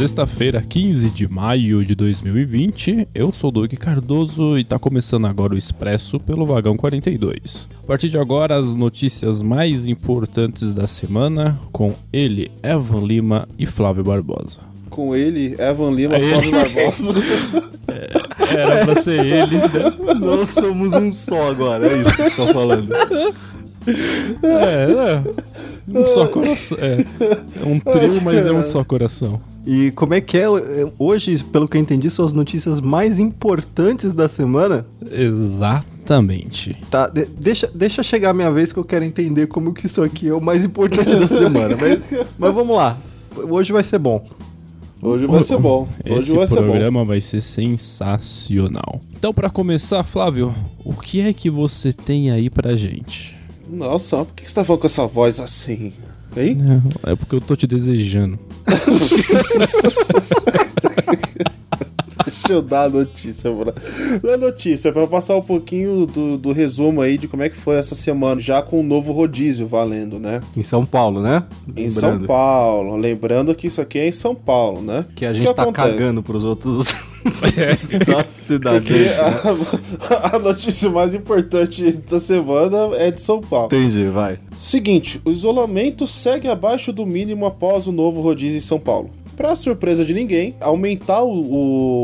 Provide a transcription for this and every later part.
Sexta-feira, 15 de maio de 2020, eu sou Doug Cardoso e tá começando agora o Expresso pelo Vagão 42. A partir de agora, as notícias mais importantes da semana com ele, Evan Lima e Flávio Barbosa. Com ele, Evan Lima, e Flávio Barbosa. É, era pra ser eles, né? Nós somos um só agora, é isso que eu tô falando. É, é. Um só coração. É, é um trio, mas é um só coração. E como é que é? Hoje, pelo que eu entendi, são as notícias mais importantes da semana. Exatamente. Tá, de- deixa, deixa chegar a minha vez que eu quero entender como que isso aqui é o mais importante da semana. Mas, mas vamos lá. Hoje vai ser bom. Hoje vai ser bom. Hoje Esse vai ser bom. programa vai ser sensacional. Então, pra começar, Flávio, o que é que você tem aí pra gente? Nossa, por que você tá falando com essa voz assim? Hein? É porque eu tô te desejando. Deixa eu dar a notícia, pra... Dar a notícia, pra passar um pouquinho do, do resumo aí de como é que foi essa semana, já com o novo rodízio valendo, né? Em São Paulo, né? Em São Paulo. Lembrando que isso aqui é em São Paulo, né? Que a gente tá acontece? cagando pros outros cidades. Porque a, a notícia mais importante da semana é de São Paulo. Entendi, vai. Seguinte, o isolamento segue abaixo do mínimo após o novo rodízio em São Paulo. Pra surpresa de ninguém, aumentar o-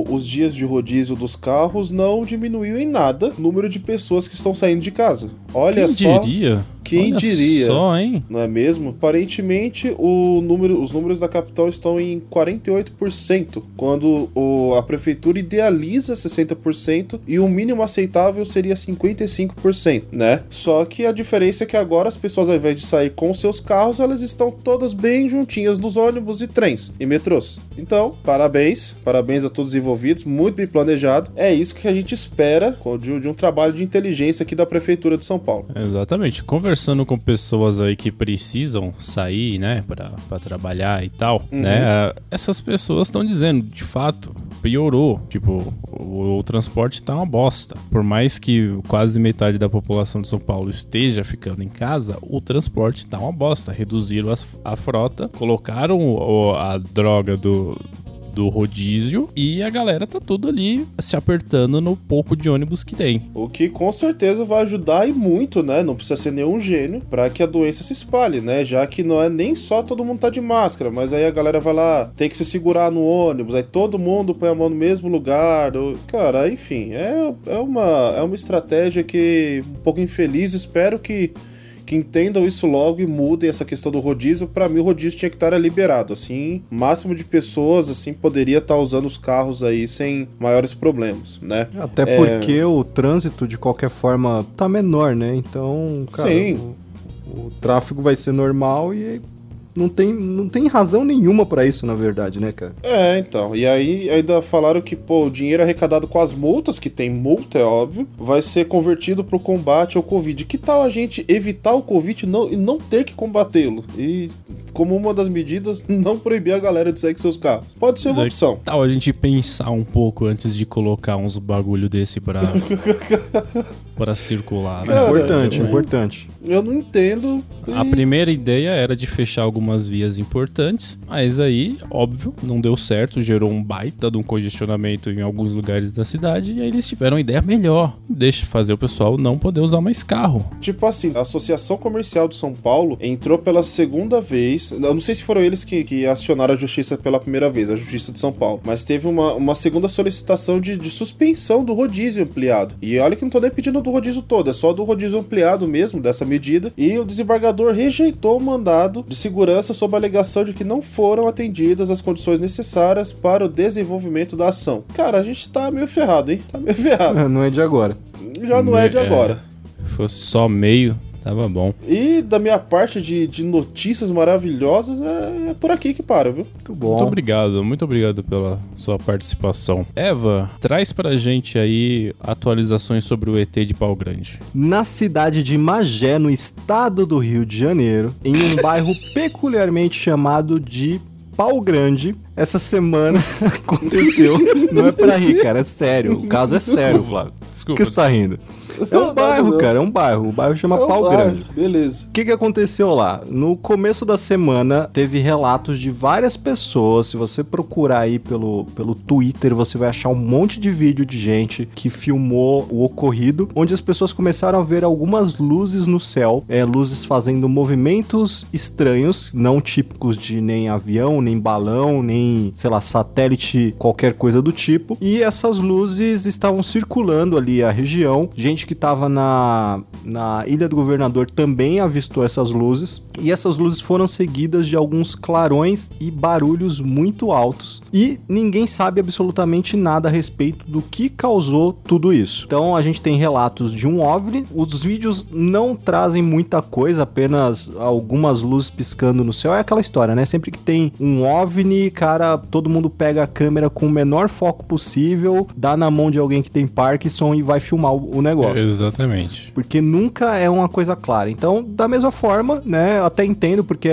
o- os dias de rodízio dos carros não diminuiu em nada o número de pessoas que estão saindo de casa. Olha Quem só, diria? Quem Olha diria? Só, hein? não é mesmo? Aparentemente, o número, os números da capital estão em 48%, quando o- a prefeitura idealiza 60% e o mínimo aceitável seria 55%, né? Só que a diferença é que agora as pessoas, ao invés de sair com seus carros, elas estão todas bem juntinhas nos ônibus e trens e metrôs. Então, parabéns, parabéns a todos os envolvidos, muito bem planejado. É isso que a gente espera de, de um trabalho de inteligência aqui da prefeitura de São Paulo. Exatamente. Conversando com pessoas aí que precisam sair, né, pra trabalhar e tal, Uhum. né, essas pessoas estão dizendo, de fato, piorou. Tipo, o, o transporte tá uma bosta. Por mais que quase metade da população de São Paulo esteja ficando em casa, o transporte tá uma bosta. Reduziram as- a frota, colocaram o- a droga do do rodízio e a galera tá tudo ali se apertando no pouco de ônibus que tem. O que com certeza vai ajudar e muito, né? Não precisa ser nenhum gênio para que a doença se espalhe, né? Já que não é nem só todo mundo tá de máscara, mas aí a galera vai lá, tem que se segurar no ônibus, aí todo mundo põe a mão no mesmo lugar. ou- Cara, enfim, é, é, uma, é uma estratégia que um pouco infeliz. Espero que que entendam isso logo e mudem essa questão do rodízio. Pra mim, o rodízio tinha que estar liberado. Assim, máximo de pessoas assim poderia estar usando os carros aí sem maiores problemas, né? Até É. porque o trânsito, de qualquer forma, tá menor, né? Então, cara, Sim. O, o tráfego vai ser normal e não tem, não tem razão nenhuma pra isso, na verdade, né, cara? É, então. E aí ainda falaram que, pô, o dinheiro arrecadado com as multas, que tem multa, é óbvio, vai ser convertido pro combate ao Covid. Que tal a gente evitar o Covid e não, e não ter que combatê-lo? E, como uma das medidas, não proibir a galera de sair com seus carros. Pode ser uma Daí- opção. Tal a gente pensar um pouco antes de colocar uns bagulho desse pra, pra circular, né? Cara, importante, eu- importante. Eu não entendo. A e- primeira ideia era de fechar algumas vias importantes, mas aí, óbvio, não deu certo, gerou um baita de um congestionamento em alguns lugares da cidade, e aí eles tiveram uma ideia melhor. Deixa fazer o pessoal não poder usar mais carro. Tipo assim, a Associação Comercial de São Paulo entrou pela segunda vez. Eu não sei se foram eles que, que acionaram a justiça pela primeira vez, a Justiça de São Paulo. Mas teve uma, uma segunda solicitação de, de suspensão do rodízio ampliado. E olha que não tô nem pedindo do rodízio todo, é só do rodízio ampliado mesmo, dessa medida. E o desembargador rejeitou o mandado de segurança sob a alegação de que não foram atendidas as condições necessárias para o desenvolvimento da ação. Cara, a gente tá meio ferrado, hein? Tá meio ferrado. Não é de agora. Já não é de É. agora. Fosse só meio, tava bom. E da minha parte de, de notícias maravilhosas, é, é por aqui que para, viu? Muito bom. Muito obrigado, muito obrigado pela sua participação. Eva, traz pra gente aí atualizações sobre o ET de Pau Grande. Na cidade de Magé, no estado do Rio de Janeiro, em um bairro peculiarmente chamado de Pau Grande, essa semana aconteceu. Não é pra rir, cara, é sério. O caso é sério, Flávio. Desculpa. que você tá rindo? É um bairro, cara, é um bairro. O bairro chama É um Pau bairro, Grande. Beleza. O que, que aconteceu lá? No começo da semana, teve relatos de várias pessoas. Se você procurar aí pelo, pelo Twitter, você vai achar um monte de vídeo de gente que filmou o ocorrido, onde as pessoas começaram a ver algumas luzes no céu, é, luzes fazendo movimentos estranhos, não típicos de nem avião, nem balão, nem, sei lá, satélite, qualquer coisa do tipo. E essas luzes estavam circulando ali a região. Gente que estava na, na Ilha do Governador também avistou essas luzes. E essas luzes foram seguidas de alguns clarões e barulhos muito altos. E ninguém sabe absolutamente nada a respeito do que causou tudo isso. Então a gente tem relatos de um OVNI. Os vídeos não trazem muita coisa, apenas algumas luzes piscando no céu. É aquela história, né? Sempre que tem um OVNI, cara, todo mundo pega a câmera com o menor foco possível, dá na mão de alguém que tem Parkinson e vai filmar o o Exatamente. Porque nunca é uma coisa clara. Então, da mesma forma, né? Eu até entendo, porque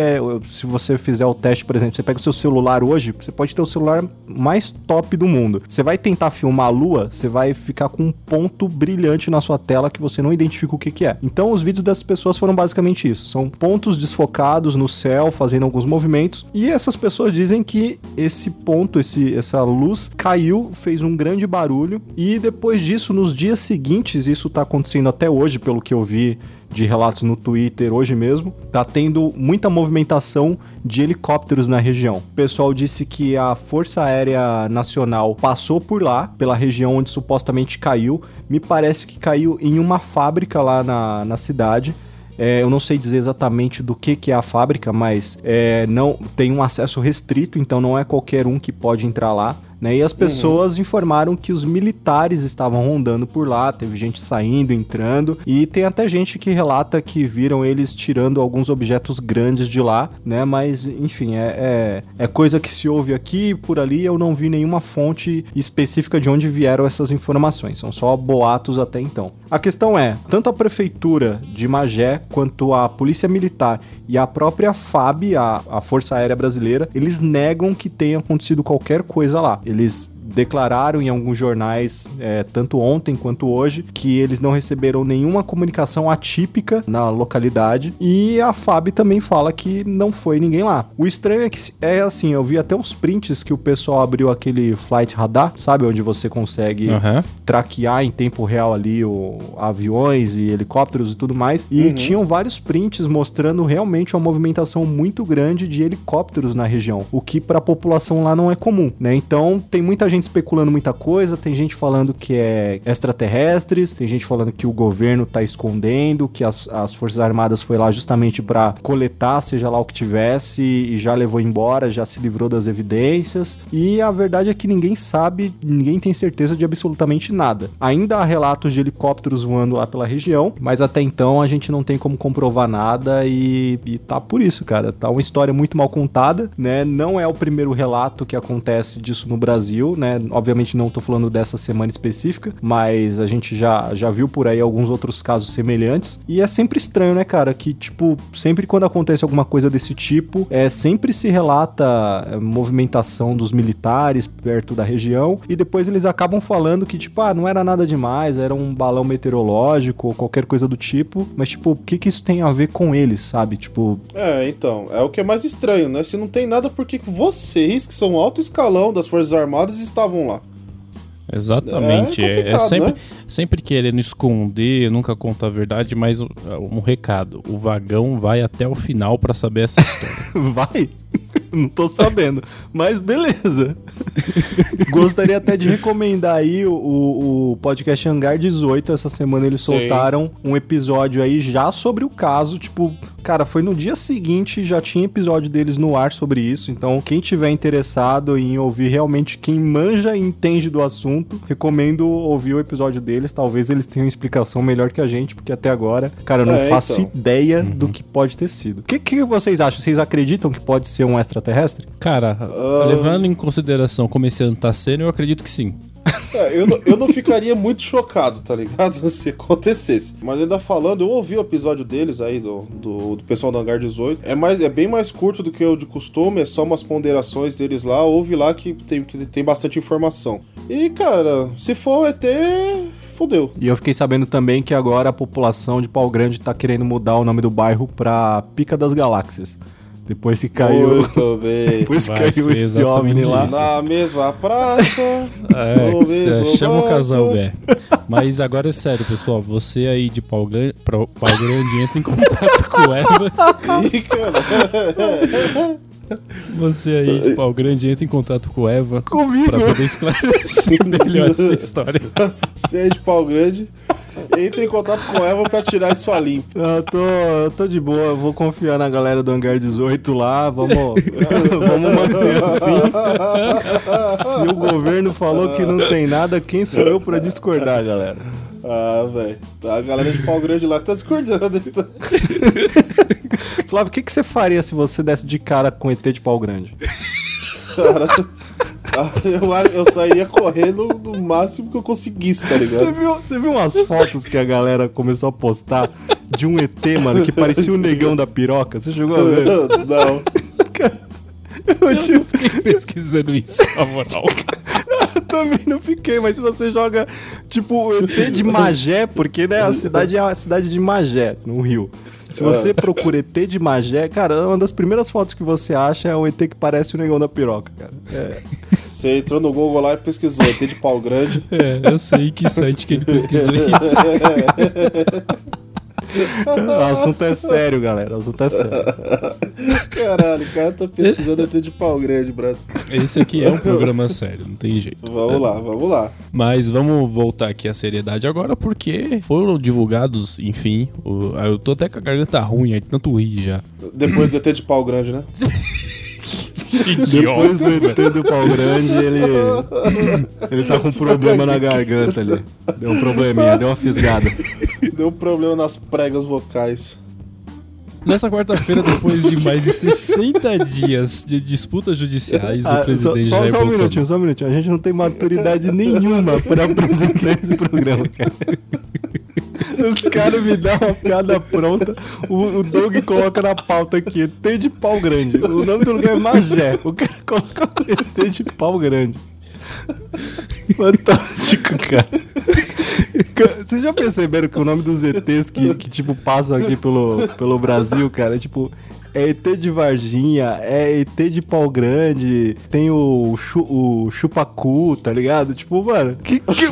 se você fizer o teste, por exemplo, você pega o seu celular hoje, você pode ter o celular mais top do mundo. Você vai tentar filmar a lua, você vai ficar com um ponto brilhante na sua tela que você não identifica o que, que é. Então, os vídeos dessas pessoas foram basicamente isso: são pontos desfocados no céu, fazendo alguns movimentos. E essas pessoas dizem que esse ponto, esse, essa luz caiu, fez um grande barulho. E depois disso, nos dias seguintes, isso tá acontecendo até hoje, pelo que eu vi de relatos no Twitter hoje mesmo, tá tendo muita movimentação de helicópteros na região. O pessoal disse que a Força Aérea Nacional passou por lá, pela região onde supostamente caiu. Me parece que caiu em uma fábrica lá na, na cidade. É, eu não sei dizer exatamente do que, que é a fábrica, mas é, não tem um acesso restrito, então não é qualquer um que pode entrar lá. Né? E as pessoas informaram que os militares estavam rondando por lá, teve gente saindo, entrando, e tem até gente que relata que viram eles tirando alguns objetos grandes de lá, né? Mas, enfim, é, é, é coisa que se ouve aqui por ali. Eu não vi nenhuma fonte específica de onde vieram essas informações, são só boatos até então. A questão é: tanto a prefeitura de Magé quanto a polícia militar e a própria FAB, a, a Força Aérea Brasileira, eles negam que tenha acontecido qualquer coisa lá. Eles declararam em alguns jornais, é, tanto ontem quanto hoje, que eles não receberam nenhuma comunicação atípica na localidade. E a FAB também fala que não foi ninguém lá. O estranho é que é assim, eu vi até uns prints que o pessoal abriu aquele flight radar, sabe, onde você consegue Aham. traquear em tempo real ali o aviões e helicópteros e tudo mais. E tinham vários prints mostrando realmente uma movimentação muito grande de helicópteros na região, o que para a população lá não é comum, né? Então tem muita gente especulando muita coisa, tem gente falando que é extraterrestres, tem gente falando que o governo tá escondendo, que as, as Forças Armadas foi lá justamente para coletar, seja lá o que tivesse, e já levou embora, já se livrou das evidências. E a verdade é que ninguém sabe, ninguém tem certeza de absolutamente nada. Ainda há relatos de helicópteros voando lá pela região, mas até então a gente não tem como comprovar nada e, e tá por isso, cara. Tá uma história muito mal contada, né? Não é o primeiro relato que acontece disso no Brasil, né? Obviamente não tô falando dessa semana específica, mas a gente já, já viu por aí alguns outros casos semelhantes. E é sempre estranho, né, cara? Que, tipo, sempre quando acontece alguma coisa desse tipo, é sempre se relata é, movimentação dos militares perto da região e depois eles acabam falando que, tipo, ah, não era nada demais, era um balão meteorológico ou qualquer coisa do tipo, mas, tipo, o que que isso tem a ver com eles, sabe? Tipo, É, então, é o que é mais estranho, né? Se não tem nada, por que vocês, que são alto escalão das Forças Armadas, estavam lá? Exatamente. É É, é sempre, né? sempre querendo esconder, nunca conta a verdade, mas um, um recado: o vagão vai até o final pra saber essa história. Vai? Não tô sabendo. Mas beleza. Gostaria até de recomendar aí o, o, podcast Hangar 18. Essa semana eles Sim. soltaram um episódio aí já sobre o caso. Tipo, cara, foi no dia seguinte, já tinha episódio deles no ar sobre isso. Então, quem tiver interessado em ouvir realmente quem manja e entende do assunto, recomendo ouvir o episódio deles. Talvez eles tenham explicação melhor que a gente, porque até agora, cara, eu não É, faço então. ideia do que pode ter sido. O que, que vocês acham? Vocês acreditam que pode ser um extraterrestre? Cara, levando em consideração como esse ano tá sendo, eu acredito que sim. É, eu, não, eu não ficaria muito chocado, tá ligado? Se acontecesse. Mas ainda falando, eu ouvi o episódio deles aí, do, do, do pessoal do Hangar 18. É, mais, é bem mais curto do que o de costume, é só umas ponderações deles lá. Ouve lá que tem, que tem bastante informação. E, cara, se for ET, fodeu. E eu fiquei sabendo também que agora a população de Pau Grande tá querendo mudar o nome do bairro pra Pica das Galáxias. Depois que caiu. Muito bem. Depois Vai caiu esse OVNI lá. isso. Na mesma praça. É, que mesmo chama o casal Bé. Mas agora é sério, pessoal. Você aí de Pau Grande, Pau Grande entra em contato com o Eva. Ih, cara. Você aí de Pau Grande entra em contato com o Eva. Comigo? Pra poder esclarecer melhor essa história. Você é de pau grande. Entre em contato com ela pra tirar isso a limpo. Eu tô, eu tô de boa, eu vou confiar na galera do Hangar 18 lá, vamos, vamos manter assim. Se o governo falou que não tem nada, quem sou eu pra discordar, galera? Ah, velho. Tá a galera de pau grande lá que tá discordando. Então. Flávio, o que, que você faria se você desse de cara com ET de pau grande? Cara, eu, eu sairia correndo no máximo que eu conseguisse, tá Você ligado? viu, você viu umas fotos que a galera começou a postar de um ET, mano, que parecia o negão da piroca? Você chegou a ver? Não. Eu, tipo, Fiquei pesquisando isso, na moral. eu também não fiquei, mas se você joga, tipo, o ET de Magé, porque, né, a cidade é a cidade de Magé, no Rio. Se você procura ET de Magé, cara, uma das primeiras fotos que você acha é o ET que parece o negão da piroca, cara. É. Você entrou no Google lá e pesquisou. ET de pau grande. É, eu sei que site que ele pesquisou isso. O assunto é sério, galera. O assunto é sério. Caralho, o cara tá pesquisando ET de pau grande, brother. Esse aqui é um programa sério, não tem jeito. Vamos lá, vamos lá. Mas vamos voltar aqui à seriedade agora, porque foram divulgados, enfim. o- eu tô até com a garganta ruim, aí de tanto rir já. Depois do ET de pau grande, né? Depois do ET do pau grande, ele. Ele tá com um problema na garganta ali. Deu um probleminha, deu uma fisgada. Deu problema nas pregas vocais. Nessa quarta-feira, depois de mais de 60 dias de disputas judiciais, Ah, o presidente só, Jair só um Bolsonaro... minutinho, só um minutinho. A gente não tem maturidade nenhuma pra apresentar esse programa, cara. Os caras me dão uma piada pronta, o, o Doug coloca na pauta aqui, ET de pau grande. O nome do lugar é Magé. O cara coloca ET de pau grande. Fantástico, cara. Vocês já perceberam que o nome dos ETs que, que tipo, passam aqui pelo, pelo Brasil, cara, é tipo. É ET de Varginha, é ET de pau grande, tem o, chu, o chupacu, tá ligado? Tipo, mano, que, que,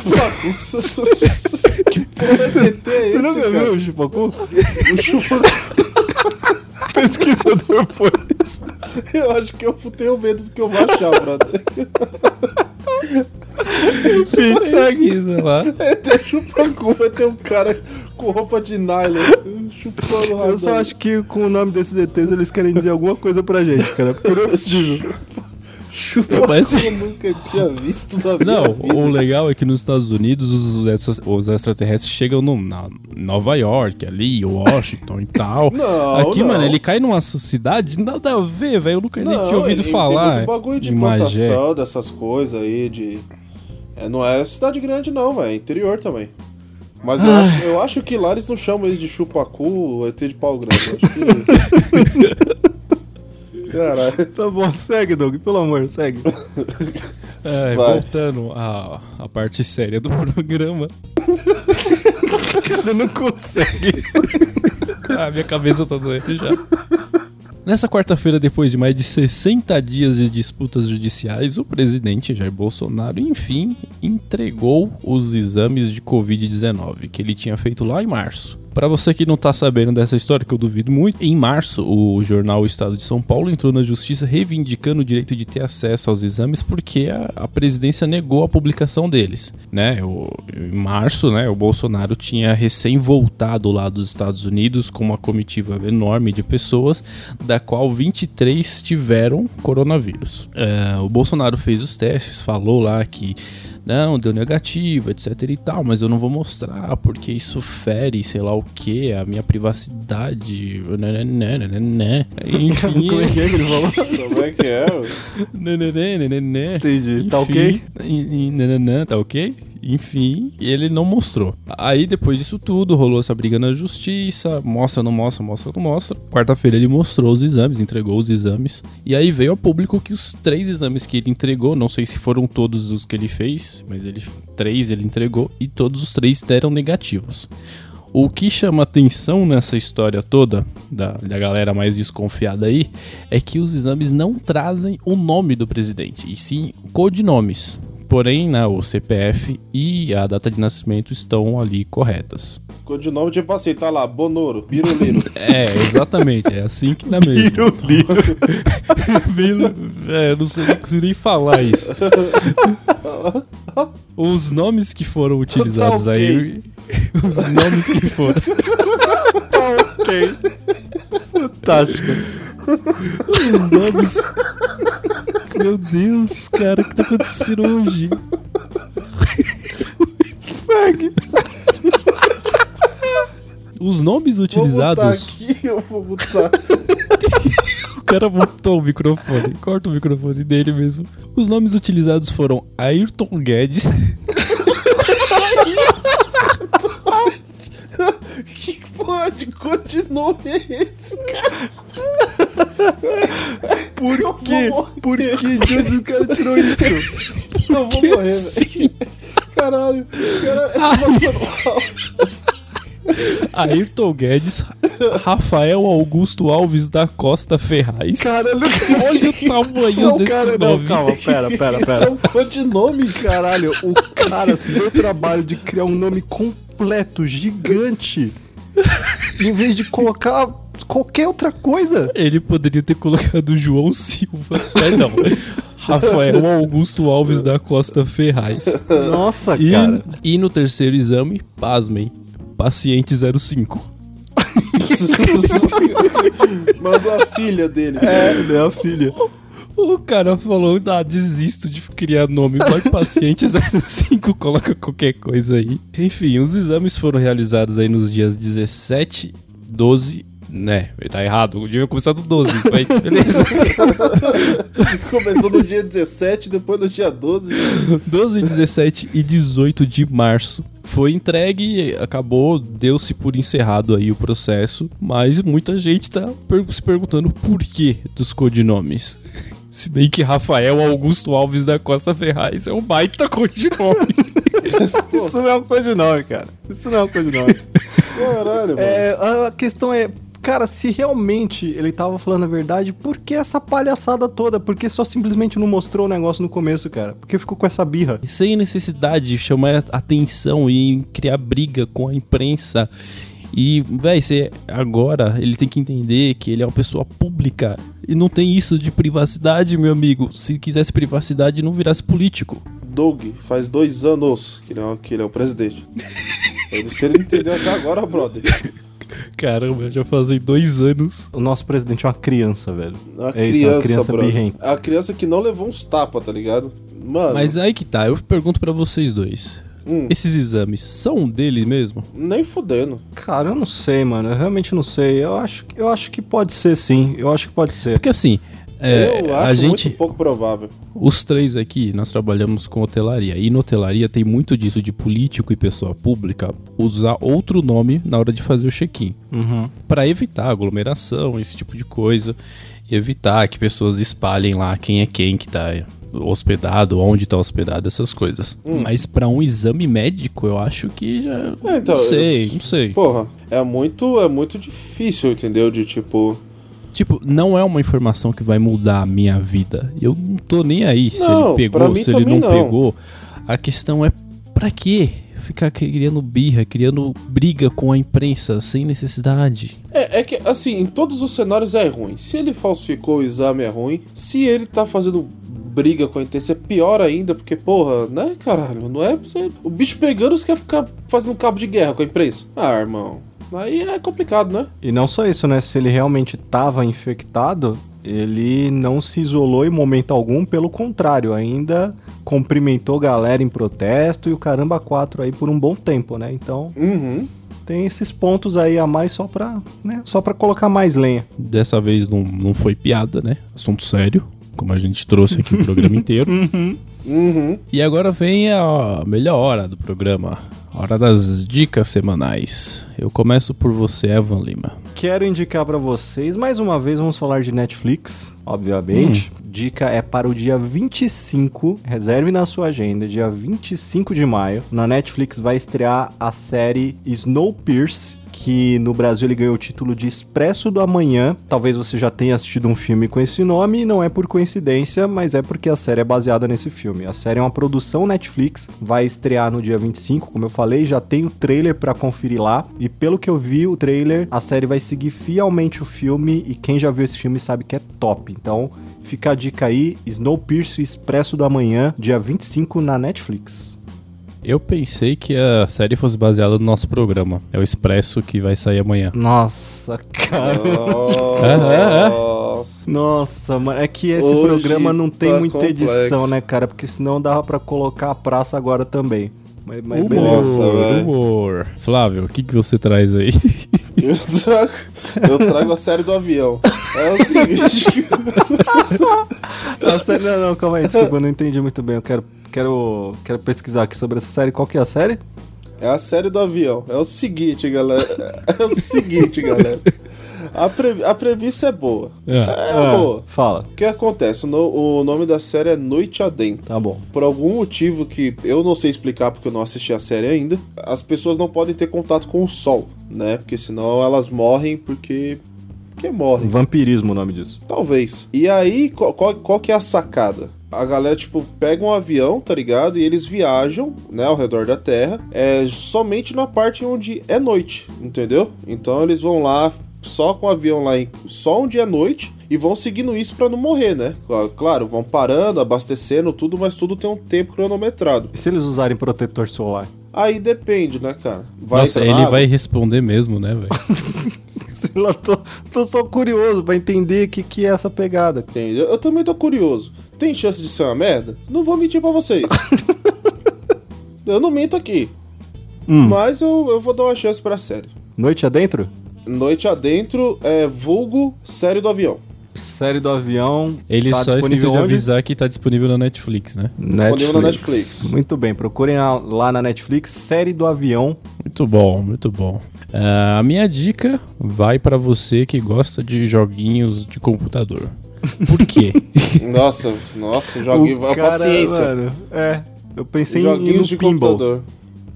que porra de ET é esse, você nunca cara? viu o chupacu? Pesquisador foi. Eu acho que eu tenho medo do que eu vou achar, brother. Pesquisa lá. ET chupacu vai ter um cara com roupa de nylon chupando Eu só acho que com o nome desses ETs eles querem dizer alguma coisa pra gente, cara. Porque não é. Chupacu Parece- eu nunca tinha visto na minha Não, vida. o legal é que nos Estados Unidos os, os extraterrestres chegam no, na Nova York, ali, Washington e tal. Não, Aqui, não. mano, ele cai numa cidade, nada a ver, velho. Eu nunca nem Não, tinha ouvido ele- falar. Tem muito bagulho de em Magé. implantação, dessas coisas aí, de... É, não é cidade grande não, velho, é interior também. Mas eu acho, eu acho que lá eles não chamam ele de chupacu, ET de pau grande. Eu acho que... Caralho. Tá bom, segue, Doug, pelo amor, segue. É, voltando à, à parte séria do programa. Ele não consegue. Ah, minha cabeça tá doendo já. Nessa quarta-feira, depois de mais de 60 dias de disputas judiciais, o presidente Jair Bolsonaro, enfim, entregou os exames de Covid-19 que ele tinha feito lá em março. Para você que não tá sabendo dessa história, que eu duvido muito, em março o jornal Estado de São Paulo entrou na justiça reivindicando o direito de ter acesso aos exames porque a, a presidência negou a publicação deles, né? O- em março, né, o Bolsonaro tinha recém voltado lá dos Estados Unidos com uma comitiva enorme de pessoas, da qual 23 tiveram coronavírus. É, o Bolsonaro fez os testes, falou lá que não, deu negativo, etc e tal, mas eu não vou mostrar porque isso fere, sei lá o que, a minha privacidade, né, né, né, né, né. Enfim, Como é que é que ele falou? Como é que é? né, né, né, né, né, né. Entendi. Tá ok? e- e- nananã, tá ok? Enfim, ele não mostrou. Aí depois disso tudo, rolou essa briga na justiça, mostra, não mostra, mostra, não mostra. Quarta-feira ele mostrou os exames, entregou os exames. E aí veio ao público que os três exames que ele entregou, não sei se foram todos os que ele fez, mas ele três ele entregou e todos os três deram negativos. O que chama atenção nessa história toda, da, da galera mais desconfiada aí, é que os exames não trazem o nome do presidente, e sim codinomes. Porém, né, o CPF e a data de nascimento estão ali corretas. Codinome, tipo assim, tá lá, Bonoro, Biruliro. É, exatamente, é assim que dá mesmo. Piruliro. Bilo- é, eu não sei nem consigo nem falar isso. Os nomes que foram utilizados Tá aí. Os nomes que foram. Tá ok. Fantástico. Os nomes. Meu Deus, cara, o que tá acontecendo hoje? Segue. Os nomes Vou botar utilizados. aqui, eu vou botar. O cara botou o microfone. Corta o microfone dele mesmo. Os nomes utilizados foram Ayrton Guedes. que porra de codinome é esse, cara? Por Eu quê? Por que de onde o cara tirou isso? Eu vou morrer, velho. Caralho, caralho, essa. Ayrton Guedes. Rafael Augusto Alves da Costa Ferraz. Caralho, Olha o tamanho São desse cara, não, nome. calma, pera, pera, pera. um codinome, Caralho, o cara se deu o trabalho de criar um nome completo, gigante, em vez de colocar qualquer outra coisa. Ele poderia ter colocado João Silva. É, não. Rafael Augusto Alves da Costa Ferraz. Nossa, E, cara. e no terceiro exame, pasmem, paciente 05. Mandou a filha dele. É, ele é a filha. O cara falou, ah, desisto de criar nome, vai paciente 05, coloca qualquer coisa aí. Enfim, os exames foram realizados aí nos dias 17, 12, né, tá errado, o dia começar do 12, vai, beleza. Começou no dia 17, depois no dia 12. 12, 17 e 18 de março. Foi entregue, acabou, deu-se por encerrado aí o processo, mas muita gente tá per- se perguntando por que dos codinomes. Se bem que Rafael Augusto Alves da Costa Ferraz é um baita codinome. Isso não é um codinome, cara. Isso não é um codinome. Caralho, mano. É, a questão é, cara, se realmente ele tava falando a verdade, por que essa palhaçada toda? Por que só simplesmente não mostrou o negócio no começo, cara? Por que ficou com essa birra? Sem necessidade de chamar atenção e criar briga com a imprensa. E, véi, você agora ele tem que entender que ele é uma pessoa pública e não tem isso de privacidade, meu amigo. Se quisesse privacidade, não virasse político. Doug, faz dois anos que ele é, que ele é o presidente. Eu não sei se ele entendeu até agora, brother. Caramba, já fazem dois anos. O nosso presidente é uma criança, velho. Uma É isso, é uma criança brother. birrenta. A criança que não levou uns tapas, tá ligado? Mano, Mas aí que tá, eu pergunto pra vocês dois. hum, Esses exames são dele mesmo? nem fudendo. Cara, eu não sei, mano. Eu realmente não sei. Eu acho, eu acho que pode ser, sim. Eu acho que pode ser. Porque assim, é, eu a acho gente, muito pouco provável. os três aqui, nós trabalhamos com hotelaria. E na hotelaria tem muito disso de político e pessoa pública usar outro nome na hora de fazer o check-in. Uhum. Pra evitar aglomeração, esse tipo de coisa. E evitar que pessoas espalhem lá quem é quem que tá hospedado, onde tá hospedado, essas coisas. Mas pra um exame médico, eu acho que já. É, então, não sei, não sei. Porra, é muito, é muito difícil, entendeu? De tipo. Tipo, não é uma informação que vai mudar a minha vida. Eu não tô nem aí se Não, ele pegou, se ele não, não. pegou. A questão é pra quê? Ficar criando birra, criando briga com a imprensa sem necessidade. É, é que, assim, em todos os cenários é ruim. Se ele falsificou o exame, é ruim. Se ele tá fazendo briga com a intenção, é pior ainda, porque, porra, né, caralho, não é pra você. O bicho pegando, você quer ficar fazendo cabo de guerra com a imprensa? Ah, irmão. Aí é complicado, né? E não só isso, né? Se ele realmente tava infectado, ele não se isolou em momento algum, pelo contrário, ainda cumprimentou galera em protesto e o caramba quatro aí por um bom tempo, né? Então Uhum. tem esses pontos aí a mais só pra, né? Só pra colocar mais lenha. Dessa vez não, não foi piada, né? Assunto sério, como a gente trouxe aqui o programa inteiro. Uhum. Uhum. E agora vem a melhor hora do programa. Hora das dicas semanais. Eu começo por você, Evan Lima. Quero indicar pra vocês, mais uma vez, vamos falar de Netflix, obviamente. Dica é para o dia 25, reserve na sua agenda, dia 25 de maio. Na Netflix vai estrear a série Snowpiercer, que no Brasil ele ganhou o título de Expresso do Amanhã. Talvez você já tenha assistido um filme com esse nome, não é por coincidência, mas é porque a série é baseada nesse filme. A série é uma produção Netflix, vai estrear no dia 25, como eu falei, já tem o trailer pra conferir lá. E pelo que eu vi, o trailer, a série vai seguir fielmente o filme e quem já viu esse filme sabe que é top. Então, fica a dica aí, Snowpiercer Expresso do Amanhã, dia 25 na Netflix. Eu pensei que a série fosse baseada no nosso programa. É o Expresso que vai sair amanhã. Nossa, cara. é, é. Nossa. Nossa, mano, é que esse Hoje programa não tem tá muita complexo. edição, né, cara? Porque senão dava pra colocar a praça agora também. Mas, mas Humor, beleza. Nossa, humor. Flávio, o que, que você traz aí? Eu trago, eu trago a série do avião. É o seguinte. A série, não, não, calma aí, desculpa, eu não entendi muito bem. Eu quero, quero, quero pesquisar aqui sobre essa série. Qual que é a série? É a série do avião. É o seguinte, galera. É o seguinte, galera. A, pre- a premissa é boa. É. É Ah, boa. Fala. O que acontece? O, no- o nome da série é Noite Adentro. Tá bom. Por algum motivo que eu não sei explicar porque eu não assisti a série ainda, as pessoas não podem ter contato com o sol, né? Porque senão elas morrem porque. Porque morrem. Vampirismo o nome disso. Talvez. E aí, qual, qual, qual que é a sacada? A galera, tipo, pega um avião, tá ligado? E eles viajam, né, ao redor da Terra, é, somente na parte onde é noite, entendeu? Então eles vão lá só com o avião lá, em, só onde é noite, e vão seguindo isso pra não morrer, né? Claro, claro, vão parando, abastecendo, tudo, mas tudo tem um tempo cronometrado. E se eles usarem protetor solar? Aí depende, né, cara? Vai Nossa, ele água? vai responder mesmo, né, velho? Sei lá, tô, tô só curioso pra entender o que, que é essa pegada. Entendeu? Eu também tô curioso. Tem chance de ser uma merda? Não vou mentir pra vocês. eu não minto aqui. Hum. Mas eu, eu vou dar uma chance pra série. Noite adentro? Noite adentro é vulgo série do avião. Série do avião. Ele tá só esqueceu disponível de avisar que tá disponível na Netflix, né? Netflix. na Netflix. Muito bem, procurem lá- lá na Netflix, série do avião. Muito bom, muito bom. Ah, a minha dica vai pra você que gosta de joguinhos de computador. Por quê? Nossa, nossa, joguinho. O cara, paciência. mano, é, eu pensei em no de pinball. computador.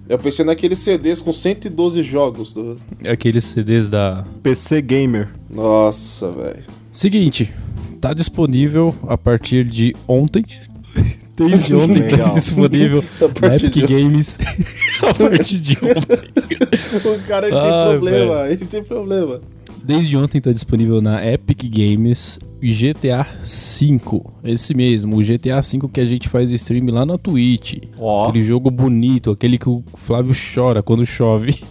Eu pensei naqueles CDs com 112 jogos. Do... Aqueles CDs da. PC Gamer. Nossa, velho. Seguinte, tá disponível a partir de ontem. Desde ontem tá disponível na Epic de- Games. a partir de ontem. O cara ele tem Ai, problema, ele tem problema. Desde ontem tá disponível na Epic Games GTA V. Esse mesmo, o GTA V que a gente faz stream lá na Twitch. Ó. Aquele jogo bonito, aquele que o Flávio chora quando chove.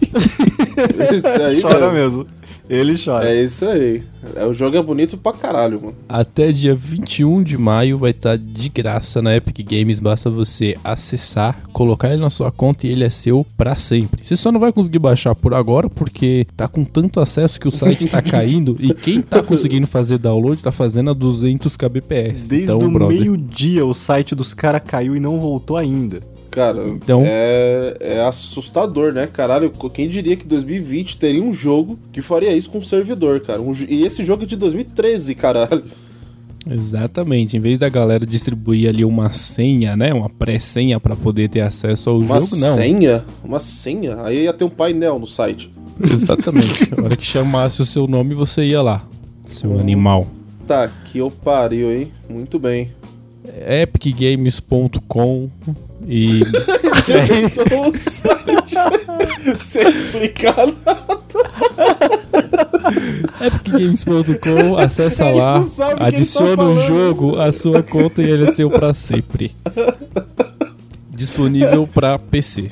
Esse aí, Chora mesmo. mesmo. Ele chora. É isso aí. É, o jogo é bonito pra caralho, mano. Até dia 21 de maio vai estar de graça na Epic Games. Basta você acessar, colocar ele na sua conta e ele é seu pra sempre. Você só não vai conseguir baixar por agora porque tá com tanto acesso que o site tá caindo e quem tá conseguindo fazer download tá fazendo a 200 kbps. Desde então, o meio-dia o site dos caras caiu e não voltou ainda. Cara, Então- é, é assustador, né? Caralho, quem diria que 2020 teria um jogo que faria isso com um servidor, cara? Um e esse jogo é de 2013, caralho. Exatamente. Em vez da galera distribuir ali uma senha, né? Uma pré-senha pra poder ter acesso ao Uma jogo, não. senha? Uma senha? Aí ia ter um painel no site. Exatamente. A hora que chamasse o seu nome, você ia lá. Seu animal. Tá, que eu pariu, hein? Muito bem. epicgames.com e Então, o site. Sem explicar nada. epicgames.com, acessa Ele lá, o tá adiciona o falando. jogo à sua conta e ele é seu pra sempre. Disponível pra PC.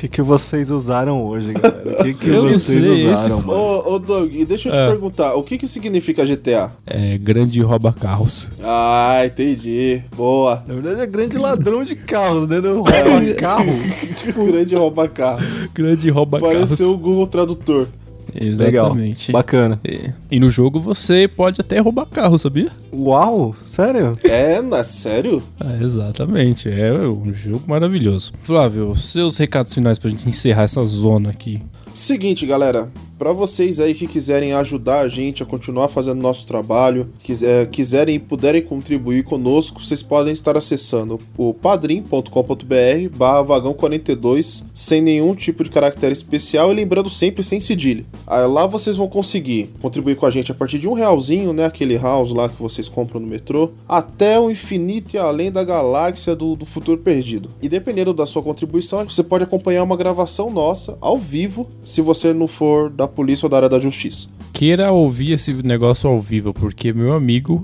O que, que vocês usaram hoje, galera? O que, que vocês sei, usaram, esse- mano? Ô, ô Doug, e deixa eu te Ah. perguntar, o que que significa GTA? É grande rouba carros. Ah, entendi. Boa. Na verdade é grande ladrão de carros, né? Não rouba carro. Grande rouba carro. Grande rouba carros. Pareceu o Google Tradutor. Exatamente. Bacana. É. E no jogo você pode até roubar carro, sabia? Uau, sério? É, é sério? É, exatamente. É um jogo maravilhoso. Flávio, seus recados finais pra gente encerrar essa zona aqui. Seguinte, galera, para vocês aí que quiserem ajudar a gente a continuar fazendo nosso trabalho, quiser, quiserem e puderem contribuir conosco, vocês podem estar acessando o padrim.com.br barra vagão 42 sem nenhum tipo de caractere especial e lembrando sempre sem cedilha. Aí lá vocês vão conseguir contribuir com a gente a partir de um realzinho, né? Aquele house lá que vocês compram no metrô, até o infinito e além da galáxia do, do futuro perdido. E dependendo da sua contribuição, você pode acompanhar uma gravação nossa ao vivo, se você não for da polícia ou da área da justiça. Queira ouvir esse negócio ao vivo, porque meu amigo.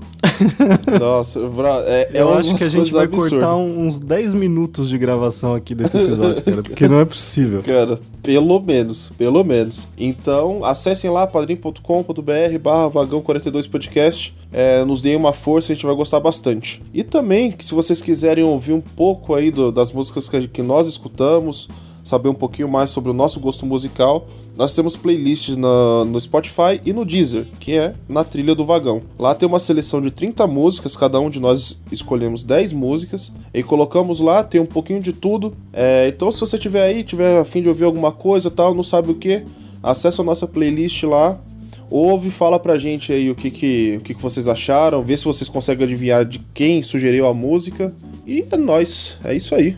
Nossa, bra... é, Eu acho que a gente vai absurdas. cortar uns 10 minutos de gravação aqui desse episódio, cara, porque não é possível. Cara, pelo menos, pelo menos. Então, acessem lá padrim.com.br barra vagão 42 podcast. É, nos deem uma força, a gente vai gostar bastante. E também, se vocês quiserem ouvir um pouco aí do, das músicas que, que nós escutamos, saber um pouquinho mais sobre o nosso gosto musical, nós temos playlists na, no Spotify e no Deezer, que é na trilha do vagão. Lá tem uma seleção de 30 músicas, cada um de nós escolhemos 10 músicas e colocamos lá, tem um pouquinho de tudo. É, então, se você tiver aí, tiver a fim de ouvir alguma coisa tal, não sabe o que, acessa a nossa playlist lá. Ouve, fala pra gente aí o que, que, o que, que vocês acharam, vê se vocês conseguem adivinhar de quem sugeriu a música. E é nóis, é isso aí.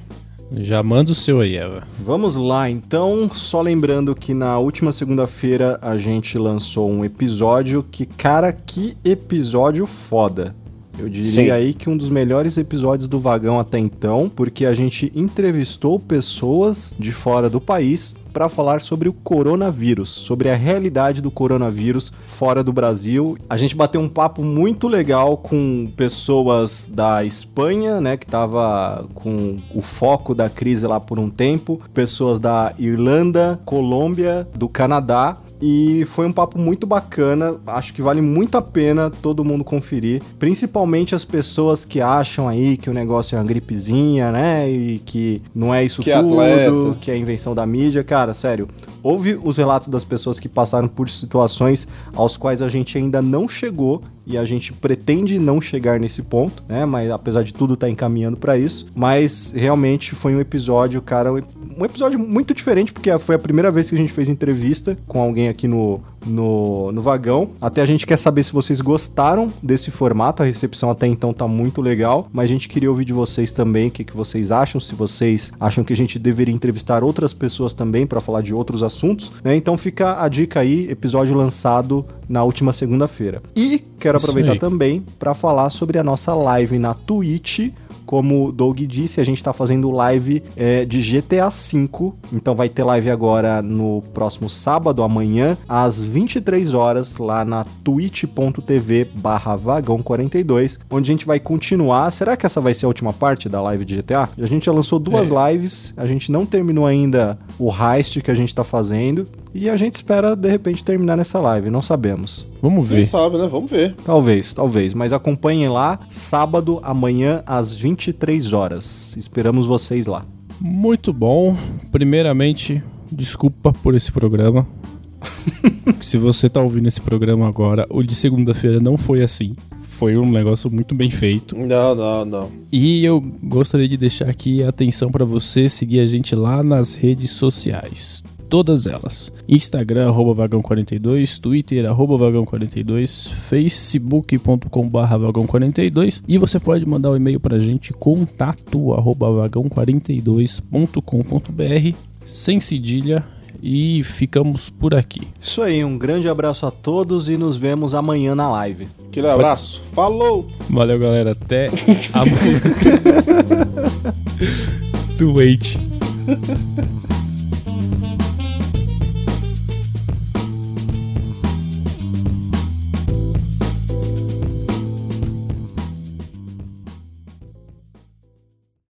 Já manda o seu aí, Eva. Vamos lá, então. Só lembrando que na última segunda-feira a gente lançou um episódio que, cara, que episódio foda. Eu diria Sim. aí que um dos melhores episódios do Vagão até então, porque a gente entrevistou pessoas de fora do país para falar sobre o coronavírus, sobre a realidade do coronavírus fora do Brasil. A gente bateu um papo muito legal com pessoas da Espanha, né, que tava com o foco da crise lá por um tempo, pessoas da Irlanda, Colômbia, do Canadá e foi um papo muito bacana. Acho que vale muito a pena todo mundo conferir. Principalmente as pessoas que acham aí que o negócio é uma gripezinha, né? E que não é isso que tudo, atleta. que é invenção da mídia. Cara, sério, ouve os relatos das pessoas que passaram por situações aos quais a gente ainda não chegou e a gente pretende não chegar nesse ponto, né? Mas apesar de tudo tá encaminhando para isso, mas realmente foi um episódio, cara, um episódio muito diferente porque foi a primeira vez que a gente fez entrevista com alguém aqui no no, no vagão. Até a gente quer saber se vocês gostaram desse formato. A recepção até então tá muito legal, mas a gente queria ouvir de vocês também o que, que vocês acham, se vocês acham que a gente deveria entrevistar outras pessoas também para falar de outros assuntos, né? Então fica a dica aí, episódio lançado na última segunda-feira. E quero aproveitar também para falar sobre a nossa live na Twitch como o Doug disse, a gente está fazendo live é, de GTA V. Então vai ter live agora no próximo sábado, amanhã, às 23 horas, lá na twitch.tv barra vagão42, onde a gente vai continuar. Será que essa vai ser a última parte da live de GTA? A gente já lançou duas é. lives, a gente não terminou ainda o heist que a gente está fazendo. E a gente espera, de repente, terminar nessa live, não sabemos. Vamos ver. Quem sabe, né? Vamos ver. Talvez, talvez. Mas acompanhem lá, sábado, amanhã, às 23 horas. Esperamos vocês lá. Muito bom. Primeiramente, desculpa por esse programa. Se você tá ouvindo esse programa agora, o de segunda-feira não foi assim. Foi um negócio muito bem feito. Não, não, não. E eu gostaria de deixar aqui a atenção para você seguir a gente lá nas redes sociais todas elas. Instagram, arroba vagão42, Twitter, arroba vagão42, facebook.com barra vagão42 e você pode mandar o um e-mail pra gente, contato arroba vagão42.com.br, sem cedilha, e ficamos por aqui. Isso aí, um grande abraço a todos e nos vemos amanhã na live. Aquele abraço, falou! Valeu, galera, até amanhã. Do wait.